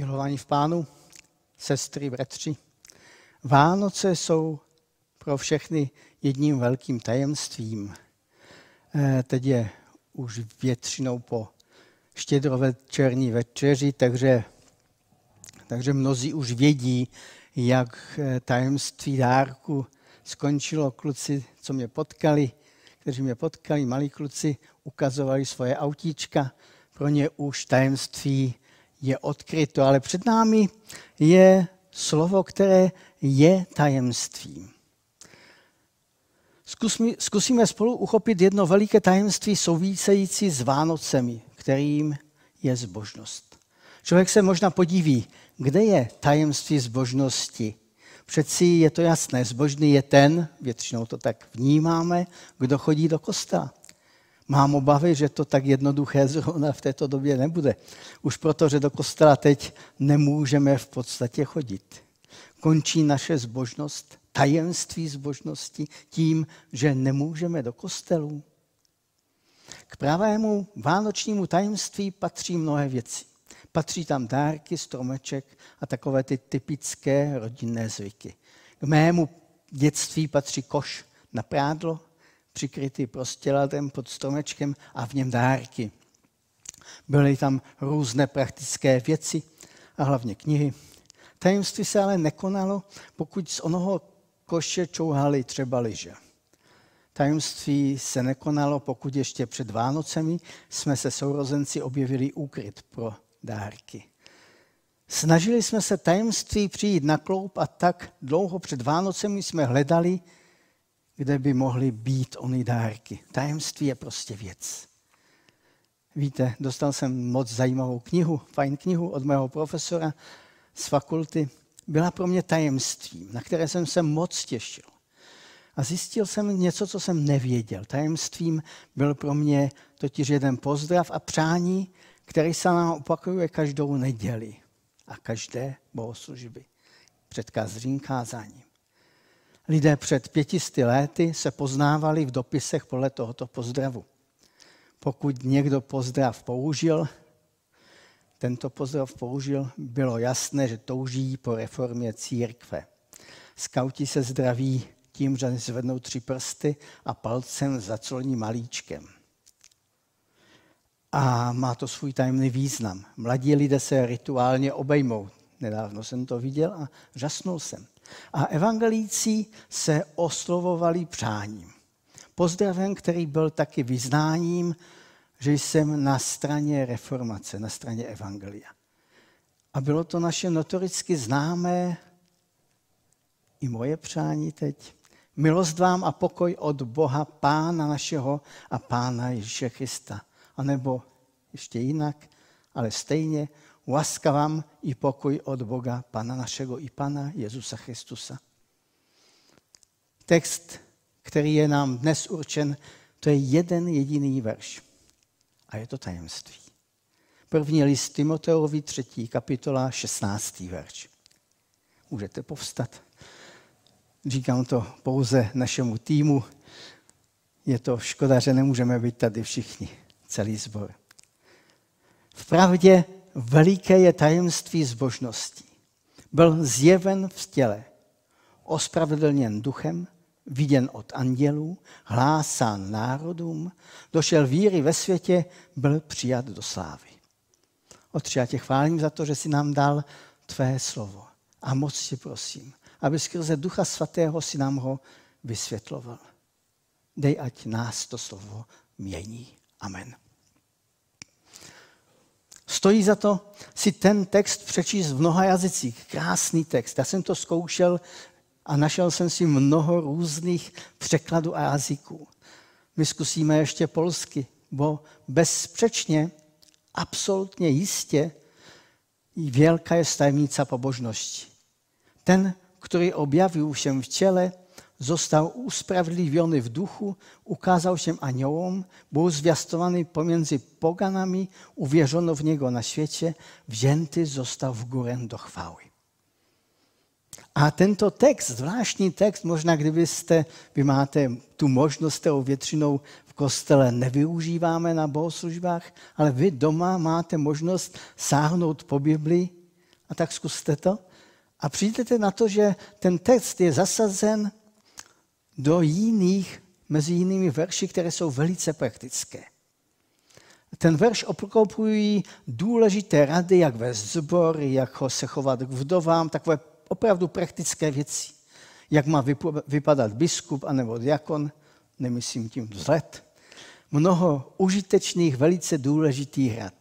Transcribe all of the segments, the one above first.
Milovaní v pánu, sestry, bratři, Vánoce jsou pro všechny jedním velkým tajemstvím. Eh, teď je už většinou po štědrovečerní večeři, takže, takže mnozí už vědí, jak eh, tajemství dárku skončilo. Kluci, co mě potkali, kteří mě potkali, malí kluci, ukazovali svoje autíčka. Pro ně už tajemství je odkryto, ale před námi je slovo, které je tajemstvím. Zkusíme spolu uchopit jedno veliké tajemství související s Vánocemi, kterým je zbožnost. Člověk se možná podíví, kde je tajemství zbožnosti. Přeci je to jasné, zbožný je ten, většinou to tak vnímáme, kdo chodí do kostela. Mám obavy, že to tak jednoduché zrovna v této době nebude. Už proto, že do kostela teď nemůžeme v podstatě chodit. Končí naše zbožnost, tajemství zbožnosti tím, že nemůžeme do kostelů. K pravému vánočnímu tajemství patří mnohé věci. Patří tam dárky, stromeček a takové ty typické rodinné zvyky. K mému dětství patří koš na prádlo, přikrytý prostěladem pod stromečkem a v něm dárky. Byly tam různé praktické věci a hlavně knihy. Tajemství se ale nekonalo, pokud z onoho koše čouhali třeba liže. Tajemství se nekonalo, pokud ještě před Vánocemi jsme se sourozenci objevili úkryt pro dárky. Snažili jsme se tajemství přijít na kloup a tak dlouho před Vánocemi jsme hledali, kde by mohly být ony dárky. Tajemství je prostě věc. Víte, dostal jsem moc zajímavou knihu, fajn knihu od mého profesora z fakulty. Byla pro mě tajemstvím, na které jsem se moc těšil. A zjistil jsem něco, co jsem nevěděl. Tajemstvím byl pro mě totiž jeden pozdrav a přání, který se nám opakuje každou neděli a každé bohoslužby před každým kázáním. Lidé před pětisty léty se poznávali v dopisech podle tohoto pozdravu. Pokud někdo pozdrav použil, tento pozdrav použil, bylo jasné, že touží po reformě církve. Skauti se zdraví tím, že zvednou tři prsty a palcem zacloní malíčkem. A má to svůj tajemný význam. Mladí lidé se rituálně obejmou. Nedávno jsem to viděl a žasnul jsem. A evangelíci se oslovovali přáním. Pozdravem, který byl taky vyznáním, že jsem na straně reformace, na straně evangelia. A bylo to naše notoricky známé i moje přání teď. Milost vám a pokoj od Boha, Pána našeho a Pána Ježíše Krista. A nebo ještě jinak, ale stejně Láska vám i pokoj od Boga, Pana našeho i Pana Jezusa Christusa. Text, který je nám dnes určen, to je jeden jediný verš. A je to tajemství. První list Timoteovi, třetí kapitola, 16. verš. Můžete povstat. Říkám to pouze našemu týmu. Je to škoda, že nemůžeme být tady všichni, celý sbor. V pravdě veliké je tajemství zbožnosti. Byl zjeven v těle, ospravedlněn duchem, viděn od andělů, hlásán národům, došel víry ve světě, byl přijat do slávy. Otče, já tě chválím za to, že jsi nám dal tvé slovo. A moc tě prosím, aby skrze Ducha Svatého si nám ho vysvětloval. Dej, ať nás to slovo mění. Amen. Stojí za to si ten text přečíst v mnoha jazycích. Krásný text. Já jsem to zkoušel a našel jsem si mnoho různých překladů a jazyků. My zkusíme ještě polsky, bo bezpřečně, absolutně jistě, wielka jest tajemnica pobožności. Ten, który objawił się w ciele, został usprawiedliwiony w duchu, ukazał się aniołom, był zwiastowany pomiędzy poganami, uwierzono w niego na świecie, wzięty został w górę do chwały. A tento text, zvláštní text, možná kdybyste, vy máte tu možnost, kterou většinou v kostele nevyužíváme na bohoslužbách, ale vy doma máte možnost sáhnout po Biblii A tak zkuste to. A přijdete na to, že ten text je zasazen do jiných, mezi jinými verši, které jsou velice praktické. Ten verš obklopují důležité rady, jak vést zbor, jak se chovat k vdovám, takové opravdu praktické věci. Jak má vypadat biskup anebo diakon, nemyslím tím vzhled. Mnoho užitečných, velice důležitých rad.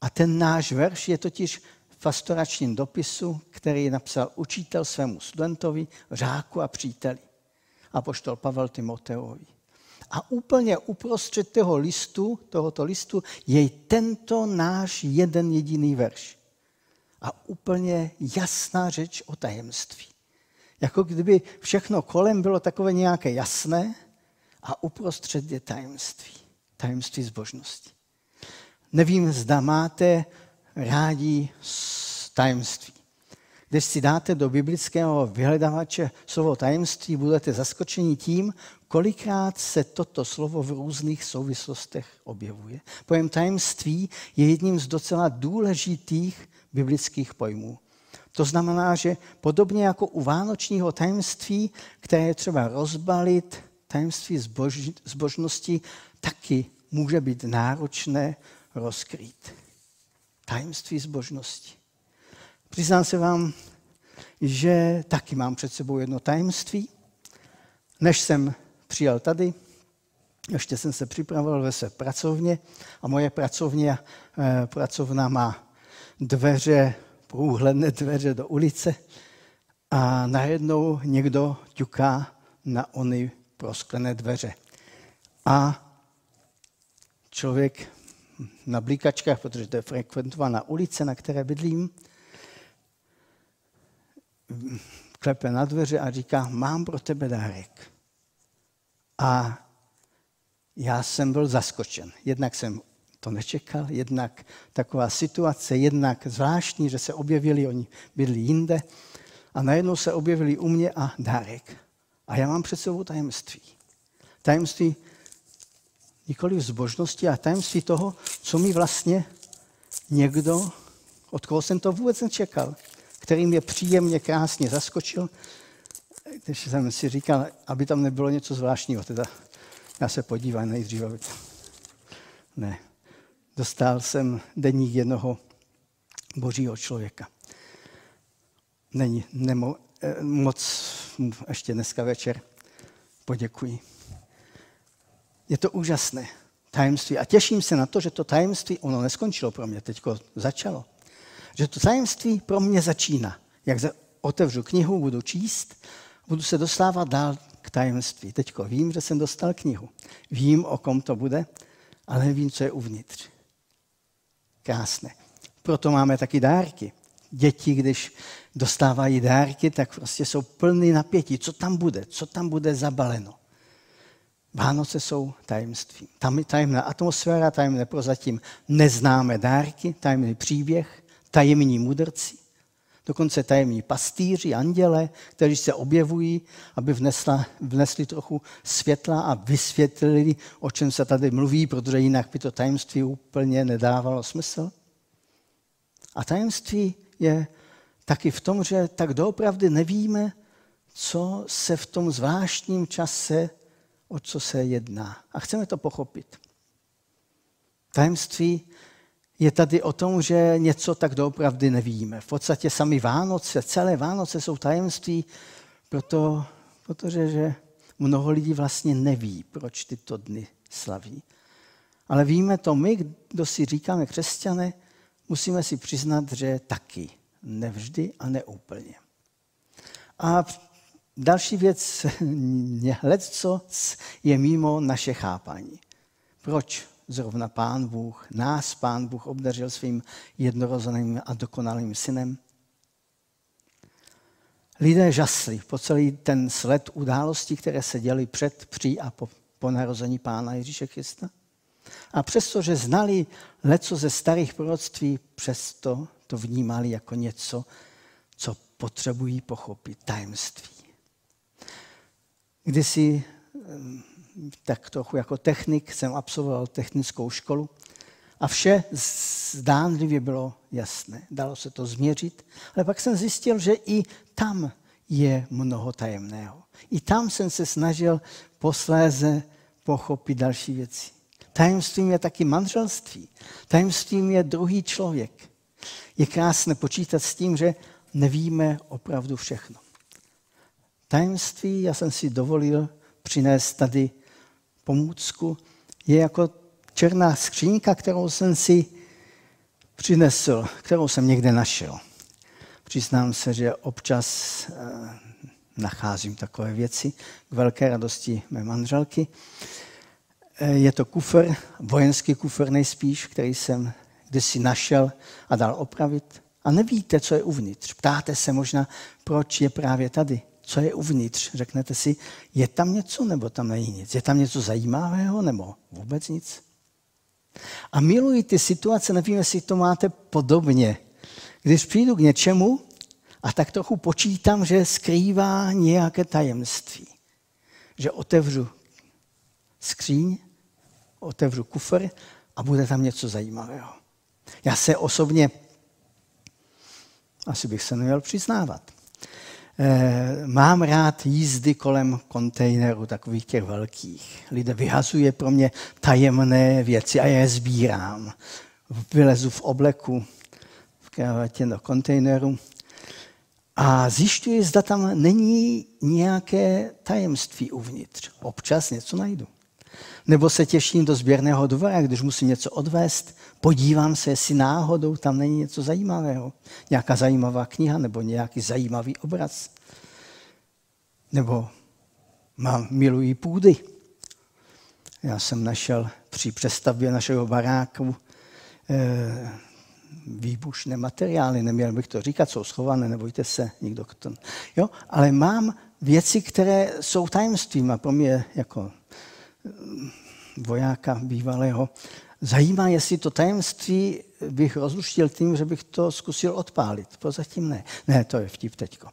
A ten náš verš je totiž v pastoračním dopisu, který napsal učitel svému studentovi, řáku a příteli. A poštol Pavel Timoteovi. A úplně uprostřed toho listu, tohoto listu je tento náš jeden jediný verš. A úplně jasná řeč o tajemství. Jako kdyby všechno kolem bylo takové nějaké jasné a uprostřed je tajemství. Tajemství zbožnosti. Nevím, zda máte rádi tajemství. Když si dáte do biblického vyhledavače slovo tajemství, budete zaskočeni tím, kolikrát se toto slovo v různých souvislostech objevuje. Pojem tajemství je jedním z docela důležitých biblických pojmů. To znamená, že podobně jako u vánočního tajemství, které je třeba rozbalit, tajemství zbož, zbožnosti taky může být náročné rozkrýt. Tajemství zbožnosti. Přiznám se vám, že taky mám před sebou jedno tajemství. Než jsem přijel tady, ještě jsem se připravoval ve své pracovně a moje pracovně, eh, pracovna má dveře, průhledné dveře do ulice a najednou někdo ťuká na ony prosklené dveře. A člověk na blíkačkách, protože to je frekventovaná ulice, na které bydlím, klepe na dveře a říká, mám pro tebe dárek. A já jsem byl zaskočen. Jednak jsem to nečekal, jednak taková situace, jednak zvláštní, že se objevili, oni bydli jinde a najednou se objevili u mě a dárek. A já mám před sebou tajemství. Tajemství nikoli zbožnosti, a tajemství toho, co mi vlastně někdo, od koho jsem to vůbec nečekal, který mě příjemně, krásně zaskočil, když jsem si říkal, aby tam nebylo něco zvláštního, teda já se podívám nejdříve. Ne. Dostal jsem denník jednoho božího člověka. Není, nemo, eh, moc ještě dneska večer poděkuji. Je to úžasné tajemství a těším se na to, že to tajemství, ono neskončilo pro mě, teďko začalo že to tajemství pro mě začíná. Jak otevřu knihu, budu číst, budu se dostávat dál k tajemství. Teďko vím, že jsem dostal knihu. Vím, o kom to bude, ale nevím, co je uvnitř. Krásné. Proto máme taky dárky. Děti, když dostávají dárky, tak prostě jsou plný napětí. Co tam bude? Co tam bude zabaleno? Vánoce jsou tajemství. Tam je tajemná atmosféra, tajemné prozatím neznáme dárky, tajemný příběh, tajemní mudrci, dokonce tajemní pastýři, anděle, kteří se objevují, aby vnesla, vnesli trochu světla a vysvětlili, o čem se tady mluví, protože jinak by to tajemství úplně nedávalo smysl. A tajemství je taky v tom, že tak doopravdy nevíme, co se v tom zvláštním čase, o co se jedná. A chceme to pochopit. Tajemství je tady o tom, že něco tak doopravdy nevíme. V podstatě sami Vánoce, celé Vánoce jsou tajemství, proto, protože že mnoho lidí vlastně neví, proč tyto dny slaví. Ale víme to my, kdo si říkáme křesťané, musíme si přiznat, že taky. Nevždy a neúplně. A další věc, co je mimo naše chápání. Proč zrovna Pán Bůh, nás Pán Bůh obdařil svým jednorozeným a dokonalým synem. Lidé žasli po celý ten sled událostí, které se děly před, při a po, po narození Pána Ježíše Krista. A přestože znali leco ze starých proroctví, přesto to vnímali jako něco, co potřebují pochopit, tajemství. Kdysi tak trochu jako technik jsem absolvoval technickou školu a vše zdánlivě bylo jasné. Dalo se to změřit, ale pak jsem zjistil, že i tam je mnoho tajemného. I tam jsem se snažil posléze pochopit další věci. Tajemstvím je taky manželství. Tajemstvím je druhý člověk. Je krásné počítat s tím, že nevíme opravdu všechno. Tajemství, já jsem si dovolil přinést tady pomůcku, je jako černá skřínka, kterou jsem si přinesl, kterou jsem někde našel. Přiznám se, že občas eh, nacházím takové věci k velké radosti mé manželky. Eh, je to kufr, vojenský kufr nejspíš, který jsem kdysi našel a dal opravit. A nevíte, co je uvnitř. Ptáte se možná, proč je právě tady. Co je uvnitř? Řeknete si, je tam něco nebo tam není nic? Je tam něco zajímavého nebo vůbec nic? A miluji ty situace, nevím, jestli to máte podobně. Když přijdu k něčemu a tak trochu počítám, že skrývá nějaké tajemství. Že otevřu skříň, otevřu kufr a bude tam něco zajímavého. Já se osobně, asi bych se neměl přiznávat, mám rád jízdy kolem kontejnerů, takových těch velkých. Lidé vyhazuje pro mě tajemné věci a já je sbírám. Vylezu v obleku, v kravatě do kontejneru a zjišťuji, zda tam není nějaké tajemství uvnitř. Občas něco najdu. Nebo se těším do sběrného dvora, když musím něco odvést, podívám se, jestli náhodou tam není něco zajímavého. Nějaká zajímavá kniha nebo nějaký zajímavý obraz. Nebo mám, milují půdy. Já jsem našel při přestavbě našeho baráku eh, výbušné materiály, neměl bych to říkat, jsou schované, nebojte se, nikdo to... Jo? Ale mám věci, které jsou tajemstvím a pro mě jako vojáka bývalého. Zajímá, jestli to tajemství bych rozluštil tím, že bych to zkusil odpálit. Prozatím ne. Ne, to je vtip teďko.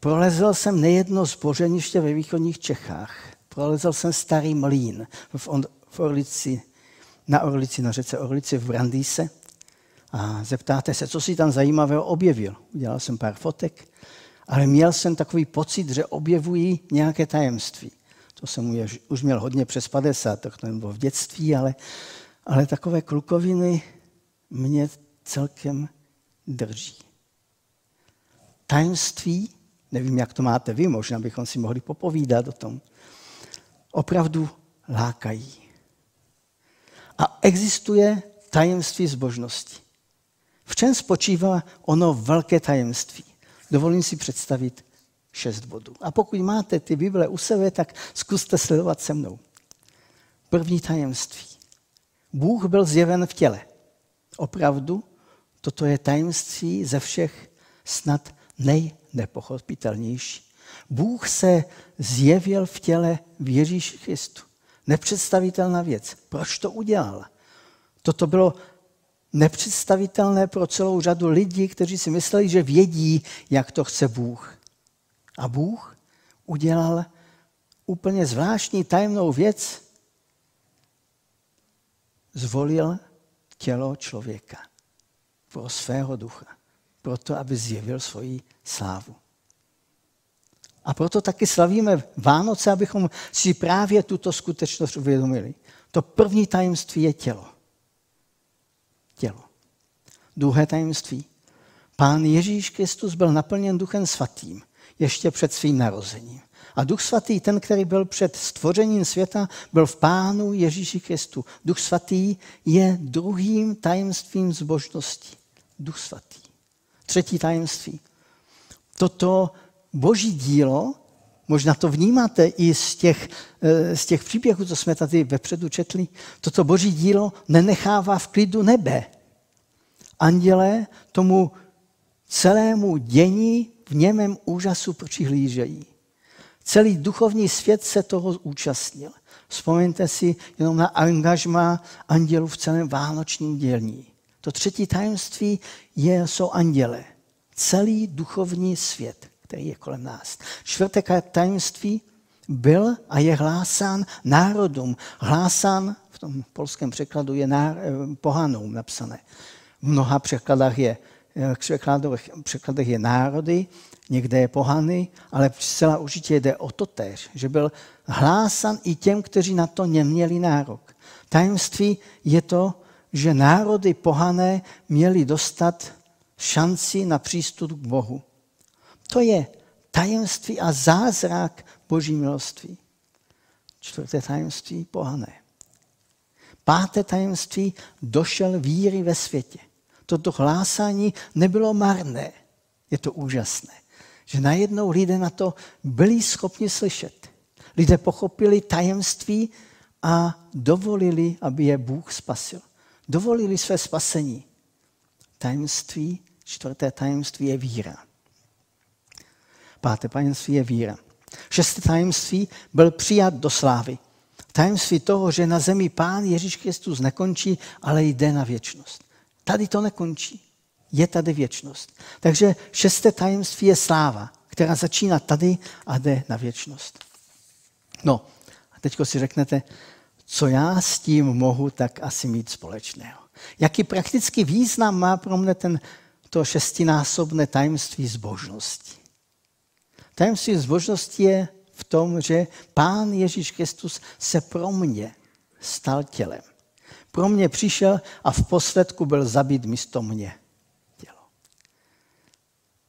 Prolezl jsem nejedno zbořeniště ve východních Čechách. Prolezl jsem starý mlín v, v Orlici, na Orlici, na řece Orlici v Brandýse. A zeptáte se, co si tam zajímavého objevil. Udělal jsem pár fotek, ale měl jsem takový pocit, že objevují nějaké tajemství. To jsem už, už měl hodně přes 50, tak to bylo v dětství, ale, ale takové klukoviny mě celkem drží. Tajemství, nevím, jak to máte vy, možná bychom si mohli popovídat o tom, opravdu lákají. A existuje tajemství zbožnosti. V čem spočívá ono velké tajemství? Dovolím si představit šest bodů. A pokud máte ty Bible u sebe, tak zkuste sledovat se mnou. První tajemství. Bůh byl zjeven v těle. Opravdu, toto je tajemství ze všech snad nejnepochopitelnější. Bůh se zjevil v těle v Ježíši Kristu. Nepředstavitelná věc. Proč to udělal? Toto bylo nepředstavitelné pro celou řadu lidí, kteří si mysleli, že vědí, jak to chce Bůh. A Bůh udělal úplně zvláštní tajemnou věc. Zvolil tělo člověka pro svého ducha, proto, aby zjevil svoji slávu. A proto taky slavíme Vánoce, abychom si právě tuto skutečnost uvědomili. To první tajemství je tělo. Tělo. Druhé tajemství. Pán Ježíš Kristus byl naplněn Duchem Svatým ještě před svým narozením. A Duch Svatý, ten, který byl před stvořením světa, byl v Pánu Ježíši Kristu. Duch Svatý je druhým tajemstvím zbožnosti. Duch Svatý. Třetí tajemství. Toto boží dílo, možná to vnímáte i z těch, eh, z těch příběhů, co jsme tady vepředu četli, toto boží dílo nenechává v klidu nebe. Andělé tomu celému dění v němém úžasu přihlížejí. Celý duchovní svět se toho účastnil. Vzpomeňte si jenom na angažma andělů v celém vánočním dělní. To třetí tajemství je, jsou anděle. Celý duchovní svět, který je kolem nás. Čtvrté tajemství, byl a je hlásán národům. Hlásán, v tom polském překladu je eh, pohanům napsané. V mnoha překladách je, eh, překladech, překladech je národy, někde je pohany, ale zcela určitě jde o to tež, že byl hlásan i těm, kteří na to neměli nárok. Tajemství je to, že národy pohané měli dostat šanci na přístup k Bohu. To je tajemství a zázrak Boží miloství. Čtvrté tajemství pohané. Páté tajemství došel víry ve světě. Toto hlásání nebylo marné. Je to úžasné, že najednou lidé na to byli schopni slyšet. Lidé pochopili tajemství a dovolili, aby je Bůh spasil. Dovolili své spasení. Tajemství, čtvrté tajemství je víra. Páté tajemství je víra. Šesté tajemství byl přijat do slávy. Tajemství toho, že na zemi Pán Ježíš Kristus nekončí, ale jde na věčnost. Tady to nekončí. Je tady věčnost. Takže šesté tajemství je sláva, která začíná tady a jde na věčnost. No, a teď si řeknete, co já s tím mohu tak asi mít společného. Jaký praktický význam má pro mě ten, to šestinásobné tajemství zbožnosti? Tajemství zbožnosti je v tom, že Pán Ježíš Kristus se pro mě stal tělem. Pro mě přišel a v posledku byl zabit místo mě. Tělo.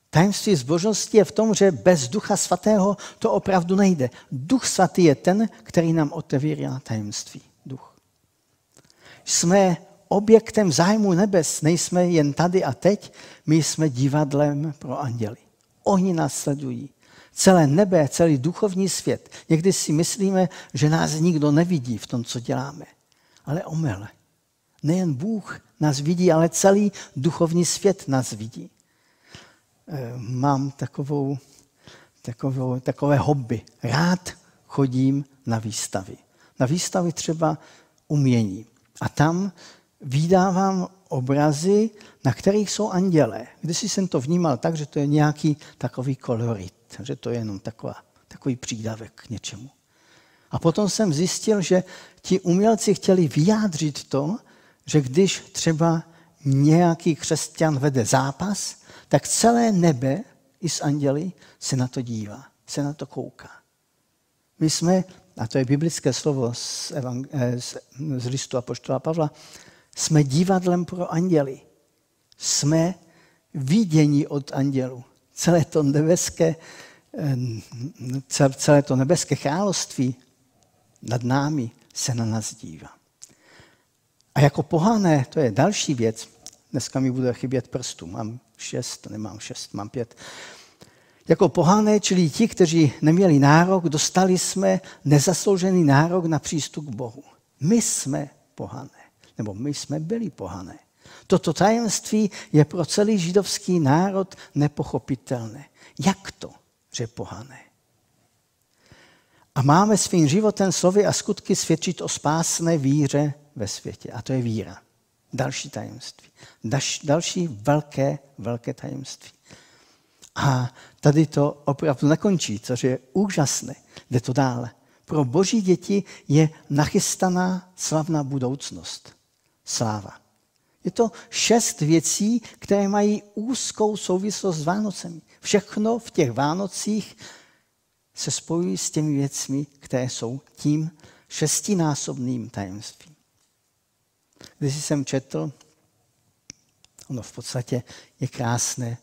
Tajemství zbožnosti je v tom, že bez Ducha Svatého to opravdu nejde. Duch Svatý je ten, který nám otevírá tajemství. Duch. Jsme objektem zájmu nebes, nejsme jen tady a teď, my jsme divadlem pro anděly. Oni nás sledují celé nebe, celý duchovní svět. Někdy si myslíme, že nás nikdo nevidí v tom, co děláme. Ale omel. Nejen Bůh nás vidí, ale celý duchovní svět nás vidí. Eh, mám takovou, takovou, takové hobby. Rád chodím na výstavy. Na výstavy třeba umění. A tam vydávám obrazy, na kterých jsou andělé. Když jsem to vnímal tak, že to je nějaký takový kolorit že to je jenom taková, takový přídavek k něčemu. A potom jsem zjistil, že ti umělci chtěli vyjádřit to, že když třeba nějaký křesťan vede zápas, tak celé nebe i s anděli se na to dívá, se na to kouká. My jsme, a to je biblické slovo z, evang- eh, z, z listu Apoštola Pavla, jsme divadlem pro anděly. Jsme vidění od andělů celé to nebeské, celé to nebeské království nad námi se na nás dívá. A jako pohané, to je další věc, dneska mi bude chybět prstů, mám šest, nemám šest, mám pět. Jako pohané, čili ti, kteří neměli nárok, dostali jsme nezasloužený nárok na přístup k Bohu. My jsme pohané, nebo my jsme byli pohané. Toto tajemství je pro celý židovský národ nepochopitelné. Jak to, že pohané? A máme svým životem, slovy a skutky svědčit o spásné víře ve světě. A to je víra. Další tajemství. Další velké, velké tajemství. A tady to opravdu nekončí, což je úžasné. Jde to dále. Pro boží děti je nachystaná slavná budoucnost. Sláva. Je to šest věcí, které mají úzkou souvislost s Vánocemi. Všechno v těch Vánocích se spojují s těmi věcmi, které jsou tím šestinásobným tajemstvím. Když jsem četl, ono v podstatě je krásné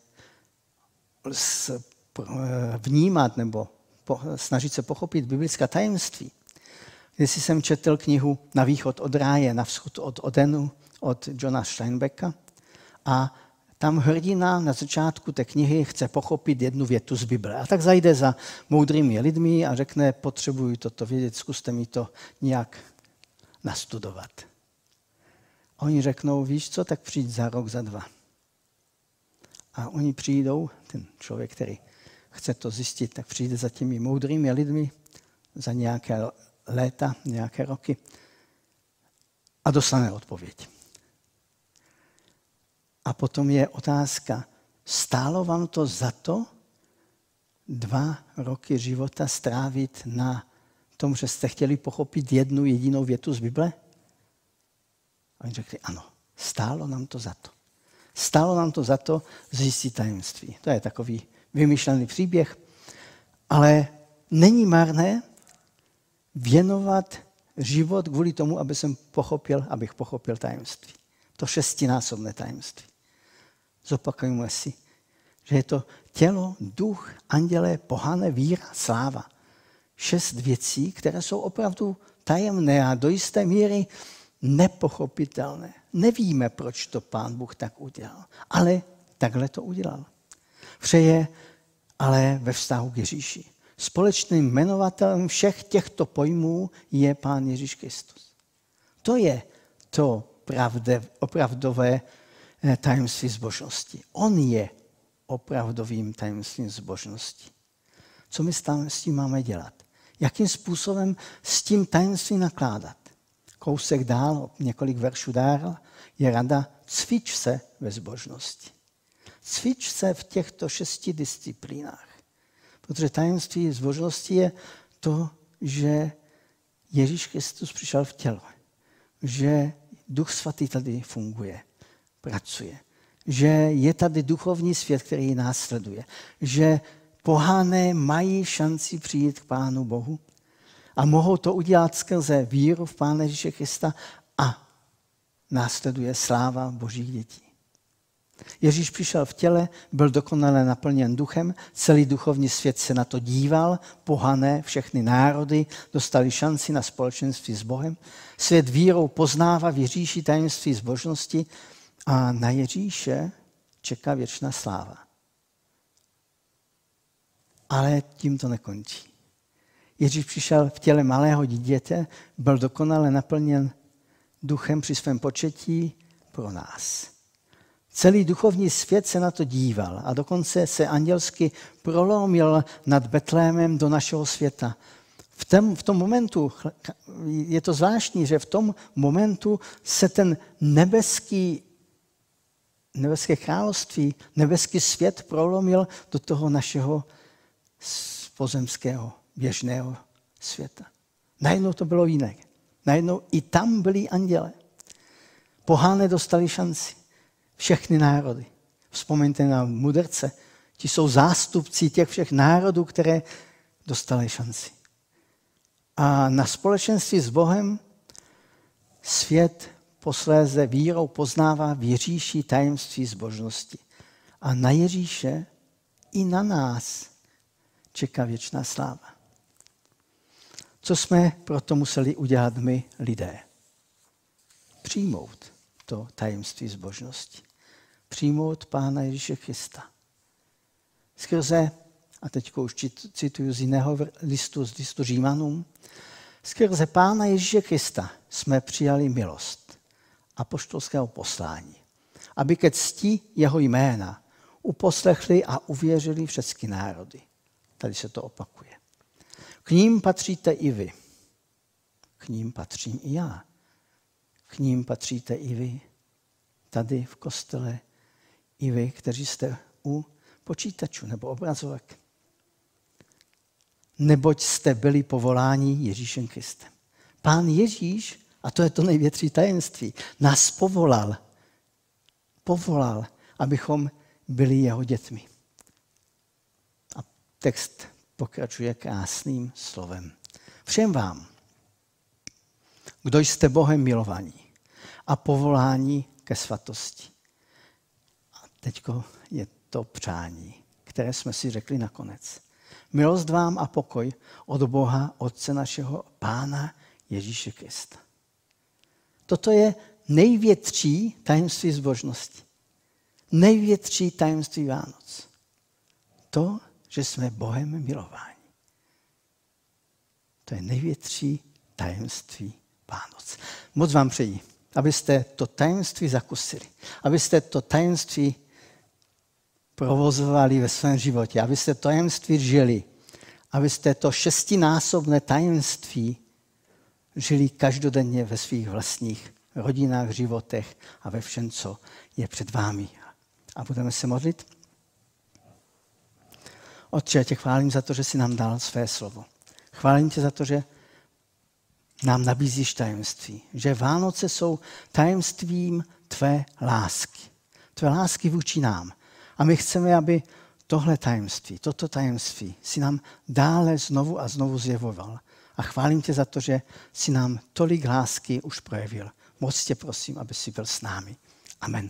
vnímat nebo snažit se pochopit biblická tajemství. Když jsem četl knihu Na východ od ráje, na vzchod od Odenu, od Johna Steinbecka a tam hrdina na začátku té knihy chce pochopit jednu větu z Bible. A tak zajde za moudrými lidmi a řekne, potřebuji toto vědět, zkuste mi to nějak nastudovat. A oni řeknou, víš co, tak přijď za rok, za dva. A oni přijdou, ten člověk, který chce to zjistit, tak přijde za těmi moudrými lidmi za nějaké léta, nějaké roky a dostane odpověď. A potom je otázka, stálo vám to za to, dva roky života strávit na tom, že jste chtěli pochopit jednu jedinou větu z Bible? A oni řekli, ano, stálo nám to za to. Stálo nám to za to zjistit tajemství. To je takový vymyšlený příběh, ale není marné věnovat život kvůli tomu, aby jsem pochopil, abych pochopil tajemství. To šestinásobné tajemství. Zopakujeme si, že je to tělo, duch, andělé, pohané, víra, sláva. Šest věcí, které jsou opravdu tajemné a do jisté míry nepochopitelné. Nevíme, proč to pán Bůh tak udělal, ale takhle to udělal. Vše je ale ve vztahu k Ježíši. Společným jmenovatelem všech těchto pojmů je Pán Ježíš Kristus. To je to pravde, opravdové tajemství zbožnosti. On je opravdovým tajemstvím zbožnosti. Co my s tím máme dělat? Jakým způsobem s tím tajemstvím nakládat? Kousek dál, několik veršů dál, je rada cvič se ve zbožnosti. Cvič se v těchto šesti disciplínách. Protože tajemství zbožnosti je to, že Ježíš Kristus přišel v těle. Že Duch Svatý tady funguje, pracuje. Že je tady duchovní svět, který nás sleduje. Že pohané mají šanci přijít k Pánu Bohu a mohou to udělat skrze víru v Pána Ježíše Krista a následuje sláva božích dětí. Ježíš přišel v těle, byl dokonale naplněn duchem, celý duchovní svět se na to díval, pohané, všechny národy dostali šanci na společenství s Bohem. Svět vírou poznává v tajemství zbožnosti a na Ježíše čeká věčná sláva. Ale tím to nekončí. Ježíš přišel v těle malého dítěte, byl dokonale naplněn duchem při svém početí pro nás. Celý duchovní svět se na to díval a dokonce se andělsky prolomil nad Betlémem do našeho světa. V tom, v tom momentu, je to zvláštní, že v tom momentu se ten nebeský, nebeské království, nebeský svět prolomil do toho našeho pozemského, běžného světa. Najednou to bylo jiné. Najednou i tam byli anděle. Pohány dostali šanci všechny národy. Vzpomeňte na mudrce. Ti jsou zástupci těch všech národů, které dostali šanci. A na společenství s Bohem svět posléze vírou poznává v Ježíši tajemství zbožnosti. A na Ježíše i na nás čeká věčná sláva. Co jsme proto museli udělat my lidé? Přijmout to tajemství zbožnosti. Přijmout Pána Ježíše Krista. Skrze, a teď už cituju z jiného listu, z listu Římanům, skrze Pána Ježíše Krista jsme přijali milost a poštolského poslání, aby ke cti jeho jména uposlechli a uvěřili všechny národy. Tady se to opakuje. K ním patříte i vy. K ním patřím i já k ním patříte i vy, tady v kostele, i vy, kteří jste u počítačů nebo obrazovek. Neboť jste byli povoláni Ježíšem Kristem. Pán Ježíš, a to je to největší tajemství, nás povolal, povolal, abychom byli jeho dětmi. A text pokračuje krásným slovem. Všem vám, kdo jste Bohem milovaní a povolání ke svatosti. A teď je to přání, které jsme si řekli nakonec. Milost vám a pokoj od Boha, Otce našeho Pána Ježíše Krista. Toto je největší tajemství zbožnosti. Největší tajemství Vánoc. To, že jsme Bohem milováni. To je největší tajemství Vánoc. Moc vám přeji, abyste to tajemství zakusili, abyste to tajemství provozovali ve svém životě, abyste tajemství žili, abyste to šestinásobné tajemství žili každodenně ve svých vlastních rodinách, životech a ve všem, co je před vámi. A budeme se modlit? Otče, tě chválím za to, že jsi nám dal své slovo. Chválím tě za to, že nám nabízíš tajemství. Že Vánoce jsou tajemstvím tvé lásky. Tvé lásky vůči nám. A my chceme, aby tohle tajemství, toto tajemství si nám dále znovu a znovu zjevoval. A chválím tě za to, že si nám tolik lásky už projevil. Moc tě prosím, aby si byl s námi. Amen.